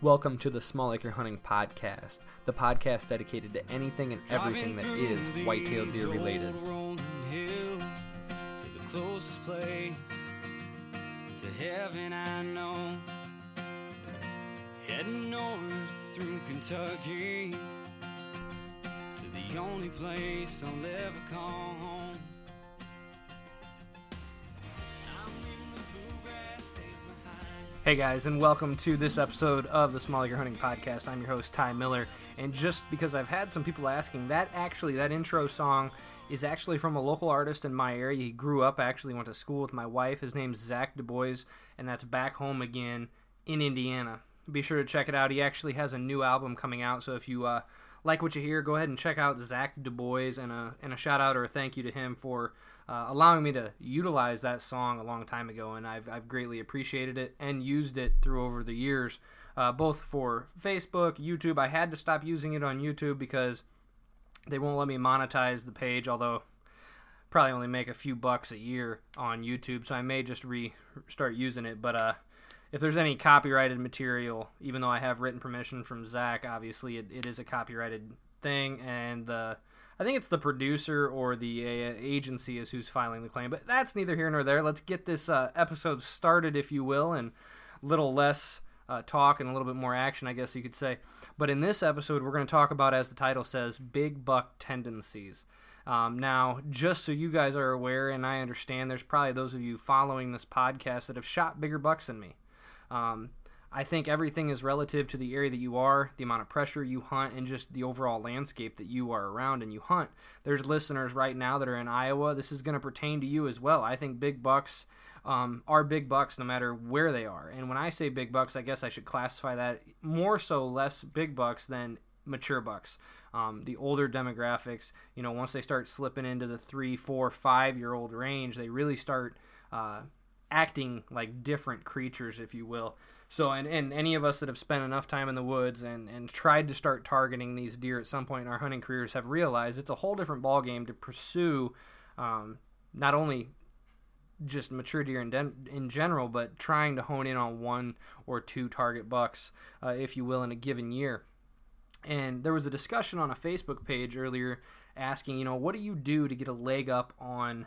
Welcome to the Small Acre Hunting Podcast, the podcast dedicated to anything and everything that is whitetail deer related. To the closest place to heaven I know. Heading north through Kentucky to the only place I'll ever call home. Hey guys, and welcome to this episode of the Small Acre Hunting Podcast. I'm your host Ty Miller, and just because I've had some people asking, that actually that intro song is actually from a local artist in my area. He grew up actually went to school with my wife. His name's Zach Du Bois, and that's back home again in Indiana. Be sure to check it out. He actually has a new album coming out, so if you uh, like what you hear, go ahead and check out Zach Du Bois, and a and a shout out or a thank you to him for uh, allowing me to utilize that song a long time ago, and I've, I've greatly appreciated it and used it through over the years, uh, both for Facebook, YouTube. I had to stop using it on YouTube because they won't let me monetize the page, although probably only make a few bucks a year on YouTube, so I may just re start using it. But uh, if there's any copyrighted material, even though I have written permission from Zach, obviously it, it is a copyrighted thing, and the I think it's the producer or the uh, agency is who's filing the claim. But that's neither here nor there. Let's get this uh, episode started, if you will, and a little less uh, talk and a little bit more action, I guess you could say. But in this episode, we're going to talk about, as the title says, big buck tendencies. Um, now, just so you guys are aware, and I understand, there's probably those of you following this podcast that have shot bigger bucks than me. Um, I think everything is relative to the area that you are, the amount of pressure you hunt, and just the overall landscape that you are around and you hunt. There's listeners right now that are in Iowa. This is going to pertain to you as well. I think big bucks um, are big bucks no matter where they are. And when I say big bucks, I guess I should classify that more so less big bucks than mature bucks. Um, the older demographics, you know, once they start slipping into the three, four, five year old range, they really start uh, acting like different creatures, if you will. So, and, and any of us that have spent enough time in the woods and, and tried to start targeting these deer at some point in our hunting careers have realized it's a whole different ballgame to pursue um, not only just mature deer in, den- in general, but trying to hone in on one or two target bucks, uh, if you will, in a given year. And there was a discussion on a Facebook page earlier asking, you know, what do you do to get a leg up on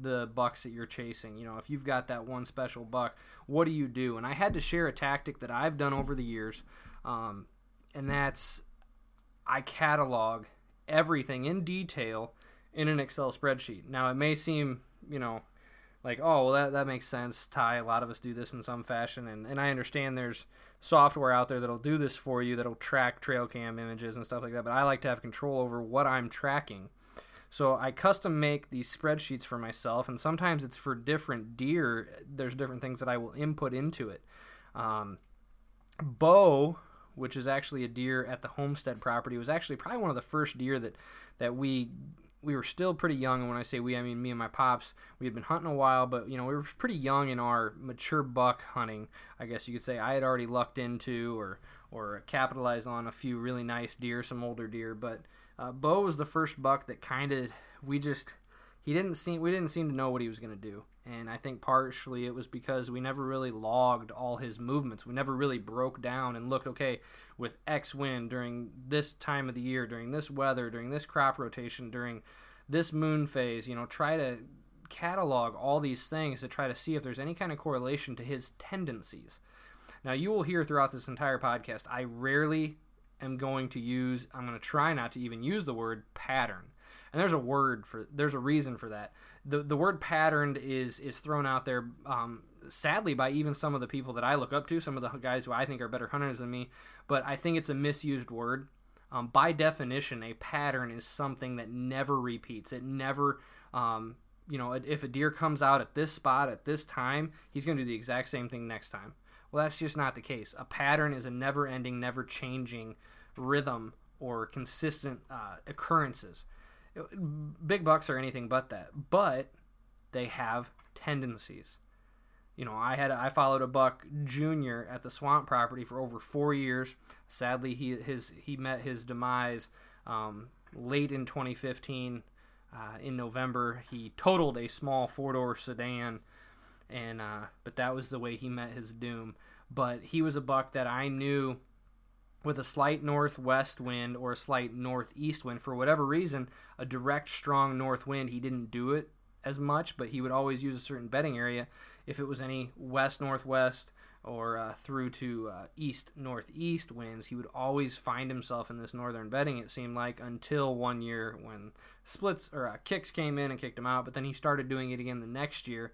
the bucks that you're chasing? You know, if you've got that one special buck, what do you do? And I had to share a tactic that I've done over the years, um, and that's I catalog everything in detail in an Excel spreadsheet. Now, it may seem, you know, like, oh, well, that, that makes sense, Ty. A lot of us do this in some fashion, and, and I understand there's software out there that'll do this for you, that'll track trail cam images and stuff like that, but I like to have control over what I'm tracking. So I custom make these spreadsheets for myself, and sometimes it's for different deer. There's different things that I will input into it. Um, Bo, which is actually a deer at the homestead property, was actually probably one of the first deer that that we we were still pretty young. And when I say we, I mean me and my pops. We had been hunting a while, but you know we were pretty young in our mature buck hunting. I guess you could say I had already lucked into or or capitalized on a few really nice deer, some older deer. But uh, Bo was the first buck that kind of we just he didn't seem we didn't seem to know what he was going to do. And I think partially it was because we never really logged all his movements. We never really broke down and looked, okay, with X wind during this time of the year, during this weather, during this crop rotation, during this moon phase, you know, try to catalog all these things to try to see if there's any kind of correlation to his tendencies. Now, you will hear throughout this entire podcast, I rarely am going to use, I'm going to try not to even use the word pattern. And there's a word for, there's a reason for that. The, the word patterned is, is thrown out there, um, sadly, by even some of the people that I look up to, some of the guys who I think are better hunters than me, but I think it's a misused word. Um, by definition, a pattern is something that never repeats. It never, um, you know, if a deer comes out at this spot at this time, he's going to do the exact same thing next time. Well, that's just not the case. A pattern is a never ending, never changing rhythm or consistent uh, occurrences. Big bucks are anything but that, but they have tendencies. You know, I had I followed a buck junior at the swamp property for over four years. Sadly, he his he met his demise um, late in 2015. Uh, in November, he totaled a small four door sedan, and uh, but that was the way he met his doom. but he was a buck that I knew with a slight northwest wind or a slight northeast wind. For whatever reason a direct strong north wind he didn't do it as much but he would always use a certain bedding area if it was any west northwest or uh, through to uh, east northeast winds. He would always find himself in this northern bedding it seemed like until one year when splits or uh, kicks came in and kicked him out. But then he started doing it again the next year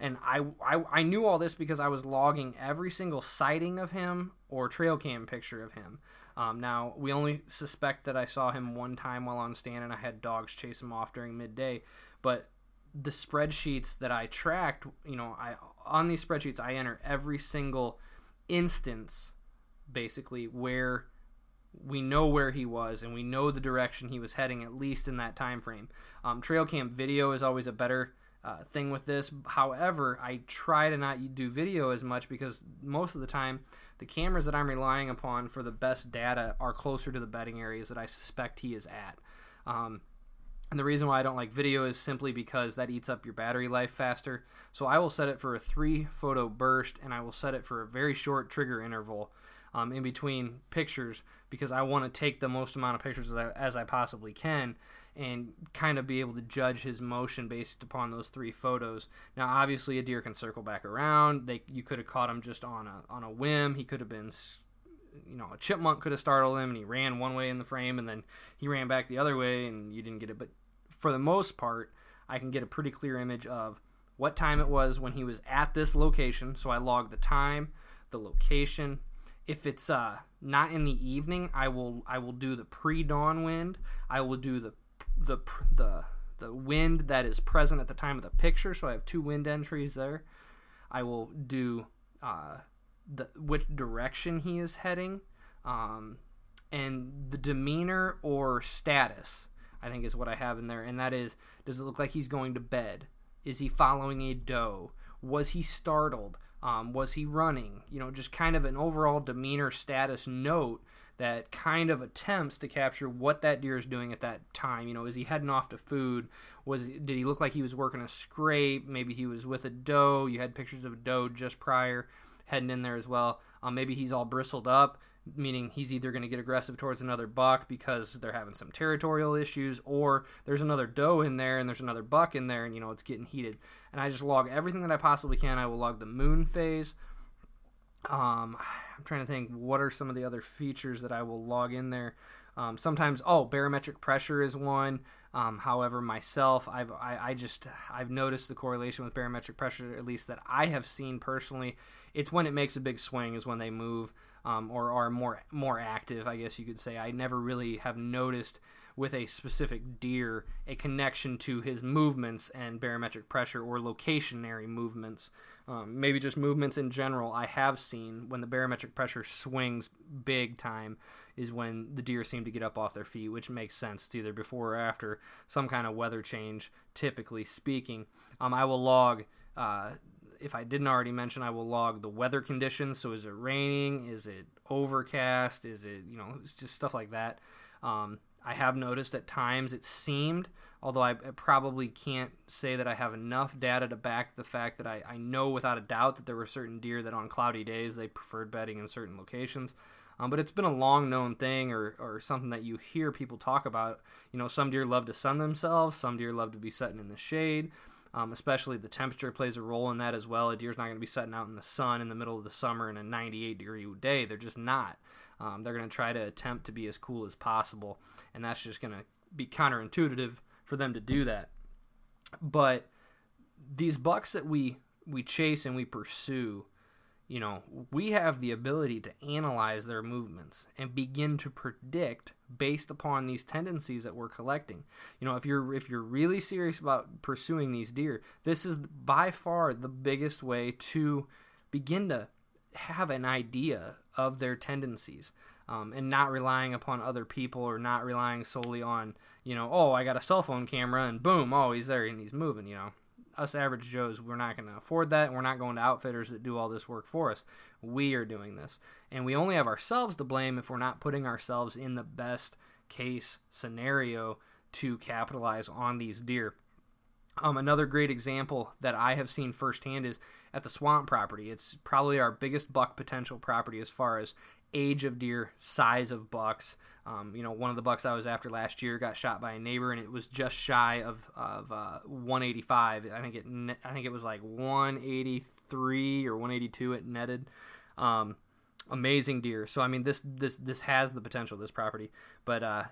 and I, I I knew all this because I was logging every single sighting of him or trail cam picture of him. Um, now we only suspect that I saw him one time while on stand, and I had dogs chase him off during midday. But the spreadsheets that I tracked, you know, I on these spreadsheets I enter every single instance, basically where we know where he was and we know the direction he was heading at least in that time frame. Um, trail cam video is always a better uh, thing with this. However, I try to not do video as much because most of the time the cameras that I'm relying upon for the best data are closer to the bedding areas that I suspect he is at. Um, and the reason why I don't like video is simply because that eats up your battery life faster. So I will set it for a three photo burst and I will set it for a very short trigger interval um, in between pictures because I want to take the most amount of pictures as I, as I possibly can and kind of be able to judge his motion based upon those three photos. Now, obviously, a deer can circle back around. They you could have caught him just on a on a whim. He could have been, you know, a chipmunk could have startled him, and he ran one way in the frame, and then he ran back the other way, and you didn't get it. But for the most part, I can get a pretty clear image of what time it was when he was at this location. So I log the time, the location. If it's uh, not in the evening, I will I will do the pre-dawn wind. I will do the the the the wind that is present at the time of the picture. So I have two wind entries there. I will do uh, the which direction he is heading, um, and the demeanor or status. I think is what I have in there, and that is: Does it look like he's going to bed? Is he following a doe? Was he startled? Um, was he running? You know, just kind of an overall demeanor status note that kind of attempts to capture what that deer is doing at that time. You know, is he heading off to food? Was did he look like he was working a scrape? Maybe he was with a doe. You had pictures of a doe just prior heading in there as well. Um, maybe he's all bristled up, meaning he's either going to get aggressive towards another buck because they're having some territorial issues, or there's another doe in there and there's another buck in there, and you know it's getting heated. And I just log everything that I possibly can. I will log the moon phase. Um, I'm trying to think what are some of the other features that I will log in there. Um, sometimes, oh, barometric pressure is one. Um, however, myself, I've I, I, just I've noticed the correlation with barometric pressure, at least that I have seen personally. It's when it makes a big swing is when they move um, or are more more active. I guess you could say. I never really have noticed with a specific deer a connection to his movements and barometric pressure or locationary movements um, maybe just movements in general, I have seen when the barometric pressure swings big time is when the deer seem to get up off their feet, which makes sense. It's either before or after some kind of weather change, typically speaking. Um, I will log, uh, if I didn't already mention, I will log the weather conditions. So is it raining? Is it overcast? Is it, you know, it's just stuff like that. Um, I have noticed at times it seemed although I probably can't say that I have enough data to back the fact that I, I know without a doubt that there were certain deer that on cloudy days they preferred bedding in certain locations. Um, but it's been a long known thing or, or something that you hear people talk about. You know, some deer love to sun themselves, some deer love to be sitting in the shade. Um, especially the temperature plays a role in that as well. A deer's not going to be setting out in the sun in the middle of the summer in a 98 degree day. They're just not. Um, they're going to try to attempt to be as cool as possible, and that's just going to be counterintuitive for them to do that. But these bucks that we we chase and we pursue, you know, we have the ability to analyze their movements and begin to predict based upon these tendencies that we're collecting. You know, if you're if you're really serious about pursuing these deer, this is by far the biggest way to begin to have an idea of their tendencies um, and not relying upon other people or not relying solely on you know oh i got a cell phone camera and boom oh he's there and he's moving you know us average joes we're not going to afford that we're not going to outfitters that do all this work for us we are doing this and we only have ourselves to blame if we're not putting ourselves in the best case scenario to capitalize on these deer Um, another great example that I have seen firsthand is at the swamp property. It's probably our biggest buck potential property as far as age of deer, size of bucks. Um, you know, one of the bucks I was after last year got shot by a neighbor, and it was just shy of of uh, 185. I think it I think it was like 183 or 182 it netted. Um, amazing deer. So I mean, this this this has the potential. This property, but uh,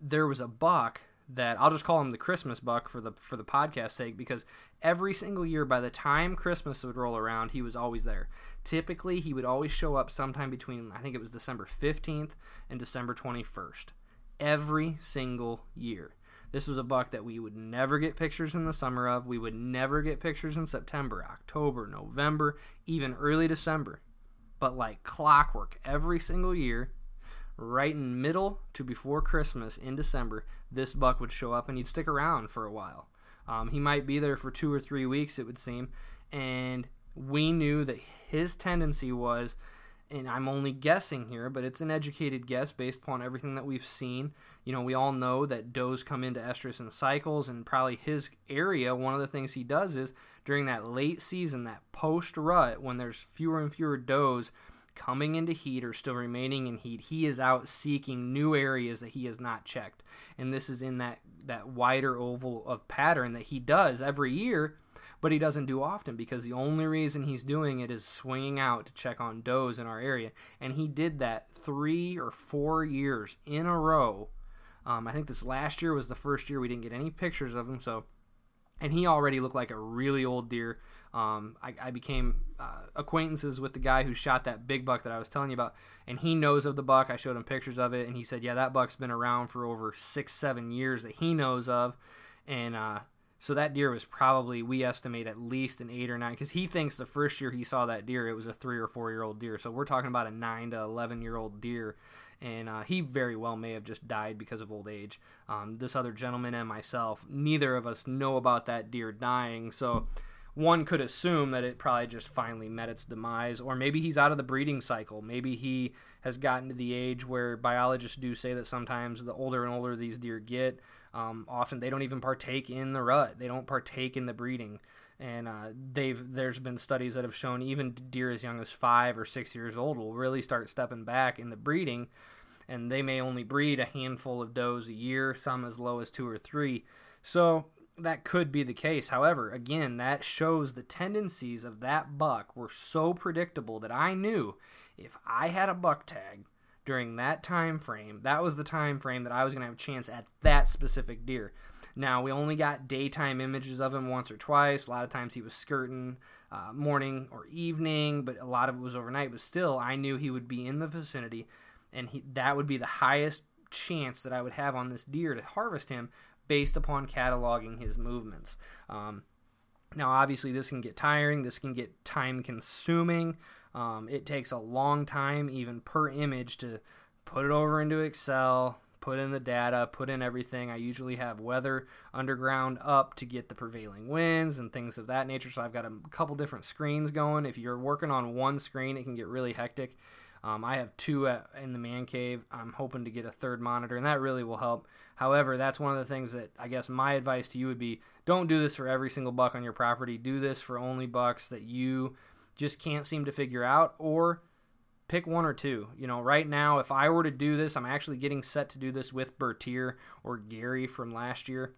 there was a buck that I'll just call him the Christmas buck for the for the podcast sake because every single year by the time Christmas would roll around, he was always there. Typically, he would always show up sometime between I think it was December 15th and December 21st. Every single year. This was a buck that we would never get pictures in the summer of. We would never get pictures in September, October, November, even early December. But like clockwork, every single year, right in middle to before Christmas in December, this buck would show up and he'd stick around for a while. Um, he might be there for two or three weeks, it would seem. And we knew that his tendency was, and I'm only guessing here, but it's an educated guess based upon everything that we've seen. You know, we all know that does come into estrus in cycles, and probably his area, one of the things he does is during that late season, that post rut, when there's fewer and fewer does coming into heat or still remaining in heat, he is out seeking new areas that he has not checked. And this is in that, that wider oval of pattern that he does every year, but he doesn't do often because the only reason he's doing it is swinging out to check on does in our area. And he did that three or four years in a row. Um, I think this last year was the first year we didn't get any pictures of him, so and he already looked like a really old deer. Um, I, I, became uh, acquaintances with the guy who shot that big buck that I was telling you about, and he knows of the buck. I showed him pictures of it, and he said, "Yeah, that buck's been around for over six, seven years that he knows of." And uh, so that deer was probably we estimate at least an eight or nine because he thinks the first year he saw that deer it was a three or four year old deer. So we're talking about a nine to eleven year old deer and uh, he very well may have just died because of old age. Um, this other gentleman and myself, neither of us know about that deer dying, so one could assume that it probably just finally met its demise, or maybe he's out of the breeding cycle. Maybe he has gotten to the age where biologists do say that sometimes the older and older these deer get, um, often they don't even partake in the rut. They don't partake in the breeding and uh, they've there's been studies that have shown even deer as young as five or six years old will really start stepping back in the breeding and they may only breed a handful of does a year, some as low as two or three. So that could be the case. However, again, that shows the tendencies of that buck were so predictable that I knew if I had a buck tag during that time frame, that was the time frame that I was going to have a chance at that specific deer. Now, we only got daytime images of him once or twice. A lot of times he was skirting uh, morning or evening, but a lot of it was overnight. But still, I knew he would be in the vicinity and he, that would be the highest chance that I would have on this deer to harvest him based upon cataloging his movements. Um, now, obviously, this can get tiring. This can get time consuming. Um, it takes a long time, even per image, to put it over into Excel, put in the data, put in everything. I usually have weather underground up to get the prevailing winds and things of that nature. So I've got a couple different screens going. If you're working on one screen, it can get really hectic. Um, I have two at, in the man cave. I'm hoping to get a third monitor, and that really will help. However, that's one of the things that I guess my advice to you would be don't do this for every single buck on your property. Do this for only bucks that you just can't seem to figure out, or pick one or two. You know, right now, if I were to do this, I'm actually getting set to do this with Bertier or Gary from last year.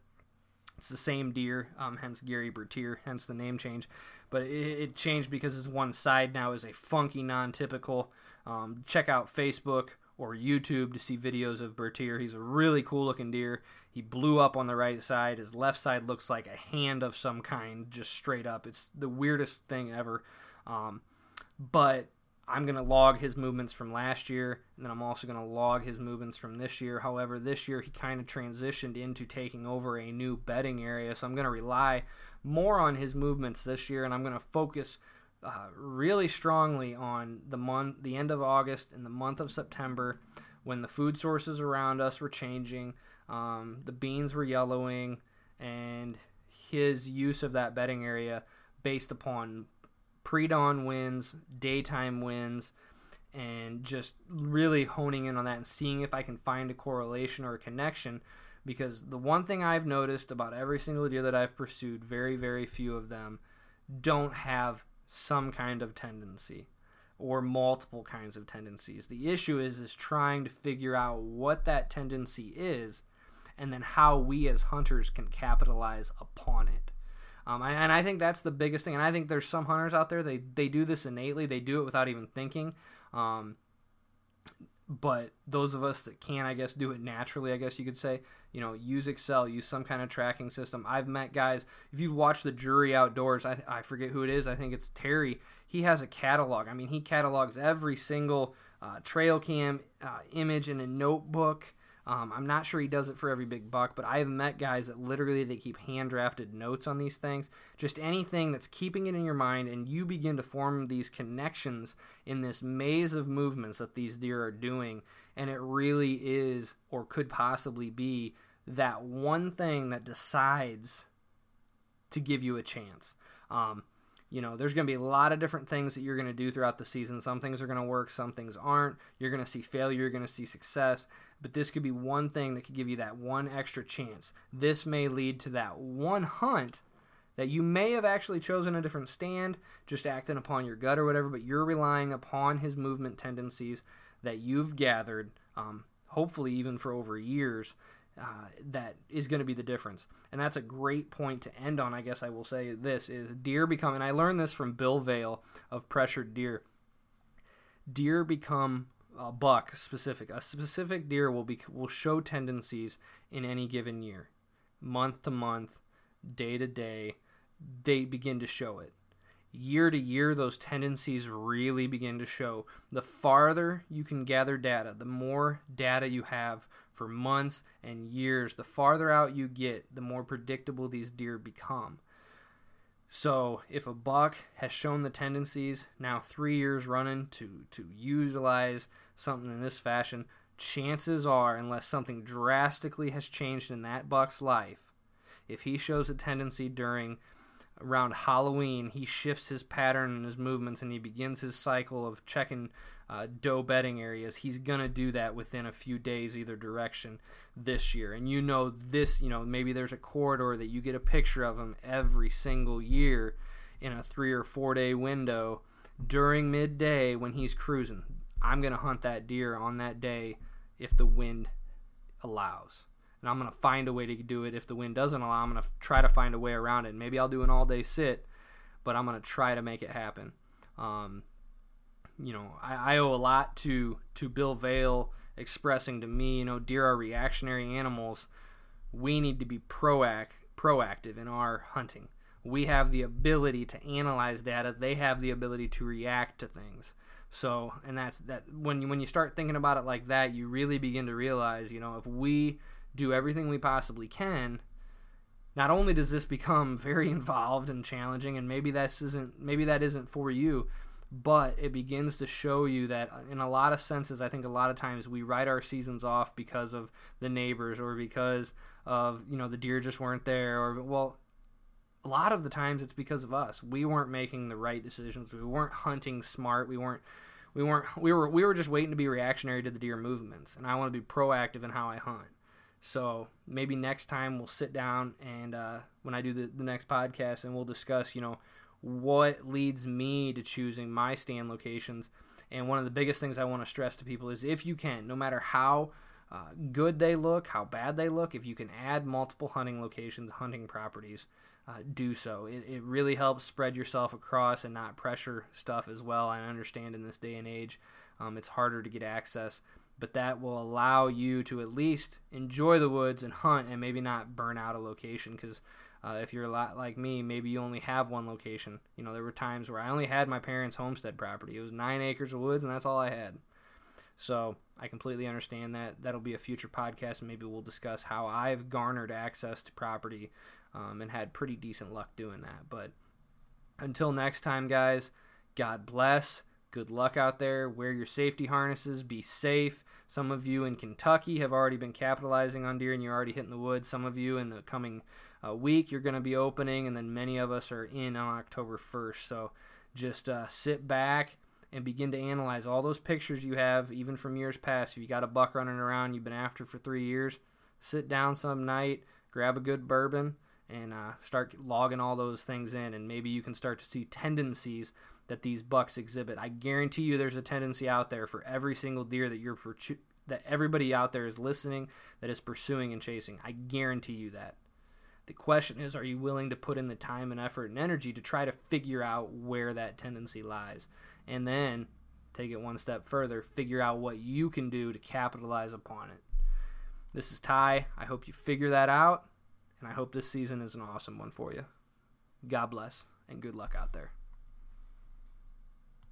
It's the same deer, um, hence Gary Bertier, hence the name change. But it, it changed because his one side now is a funky, non-typical um, check out Facebook or YouTube to see videos of Bertier. He's a really cool looking deer. He blew up on the right side. His left side looks like a hand of some kind, just straight up. It's the weirdest thing ever. Um, but I'm going to log his movements from last year, and then I'm also going to log his movements from this year. However, this year he kind of transitioned into taking over a new bedding area, so I'm going to rely more on his movements this year, and I'm going to focus uh, really strongly on the month, the end of August and the month of September, when the food sources around us were changing, um, the beans were yellowing, and his use of that bedding area based upon pre-dawn winds, daytime winds, and just really honing in on that and seeing if I can find a correlation or a connection. Because the one thing I've noticed about every single deer that I've pursued, very, very few of them don't have some kind of tendency or multiple kinds of tendencies. The issue is is trying to figure out what that tendency is and then how we as hunters can capitalize upon it. Um, and I think that's the biggest thing. And I think there's some hunters out there they they do this innately. They do it without even thinking. Um, but those of us that can, I guess, do it naturally, I guess you could say, you know, use Excel, use some kind of tracking system. I've met guys, if you watch the Drury Outdoors, I, I forget who it is, I think it's Terry. He has a catalog. I mean, he catalogs every single uh, trail cam uh, image in a notebook. Um, I'm not sure he does it for every big buck, but I've met guys that literally they keep hand drafted notes on these things. Just anything that's keeping it in your mind, and you begin to form these connections in this maze of movements that these deer are doing, and it really is, or could possibly be, that one thing that decides to give you a chance. Um, you know, there's going to be a lot of different things that you're going to do throughout the season. Some things are going to work, some things aren't. You're going to see failure, you're going to see success, but this could be one thing that could give you that one extra chance. This may lead to that one hunt that you may have actually chosen a different stand, just acting upon your gut or whatever, but you're relying upon his movement tendencies that you've gathered, um, hopefully even for over years, uh, that is going to be the difference. And that's a great point to end on. I guess I will say this is deer become, and I learned this from Bill Vale of Pressured Deer. Deer become a buck specific. A specific deer will be will show tendencies in any given year, month to month, day to day. They begin to show it. Year to year, those tendencies really begin to show. The farther you can gather data, the more data you have for months and years. The farther out you get, the more predictable these deer become. So, if a buck has shown the tendencies now three years running to, to utilize something in this fashion, chances are, unless something drastically has changed in that buck's life, if he shows a tendency during around Halloween, he shifts his pattern and his movements and he begins his cycle of checking uh, doe bedding areas. He's going to do that within a few days, either direction this year. And you know, this, you know, maybe there's a corridor that you get a picture of him every single year in a three or four day window during midday when he's cruising. I'm going to hunt that deer on that day if the wind allows and I'm going to find a way to do it. If the wind doesn't allow, I'm going to try to find a way around it. Maybe I'll do an all day sit, but I'm going to try to make it happen. Um, you know, I, I, owe a lot to to Bill Vale expressing to me, you know, deer are reactionary animals. We need to be proact proactive in our hunting. We have the ability to analyze data. They have the ability to react to things. So, and that's that. When you, when you start thinking about it like that, you really begin to realize, you know, if we do everything we possibly can, not only does this become very involved and challenging, and maybe this isn't maybe that isn't for you, but it begins to show you that uh, in a lot of senses, I think a lot of times we write our seasons off because of the neighbors or because of you know the deer just weren't there or well. A lot of the times it's because of us. We weren't making the right decisions. We weren't hunting smart. We weren't we weren't we were we were just waiting to be reactionary to the deer movements and i want to be proactive in how i hunt so maybe next time we'll sit down and uh, when I do the, the next podcast and we'll discuss, you know, what leads me to choosing my stand locations. And one of the biggest things I want to stress to people is if you can, no matter how uh, good they look, how bad they look, if you can add multiple hunting locations, hunting properties, uh, do so. It, it really helps spread yourself across and not pressure stuff as well. I understand in this day and age, um, it's harder to get access but that will allow you to at least enjoy the woods and hunt and maybe not burn out a location because uh, if you're a lot like me maybe you only have one location you know there were times where i only had my parents homestead property it was nine acres of woods and that's all i had so i completely understand that that'll be a future podcast and maybe we'll discuss how i've garnered access to property um, and had pretty decent luck doing that but until next time guys god bless good luck out there. Wear your safety harnesses. Be safe. Some of you in Kentucky have already been capitalizing on deer and you're already hitting the woods. Some of you in the coming uh, week you're going to be opening, and then many of us are in on October 1st. So just uh, sit back and begin to analyze all those pictures you have, even from years past. If you got a buck running around you've been after for three years, sit down some night, grab a good bourbon, and uh, start logging all those things in, and maybe you can start to see tendencies that these bucks exhibit. I guarantee you, there's a tendency out there for every single deer that you're that everybody out there is listening that is pursuing and chasing. I guarantee you that. The question is, are you willing to put in the time and effort and energy to try to figure out where that tendency lies, and then take it one step further, figure out what you can do to capitalize upon it. This is Ty. I hope you figure that out, and I hope this season is an awesome one for you. God bless, and good luck out there.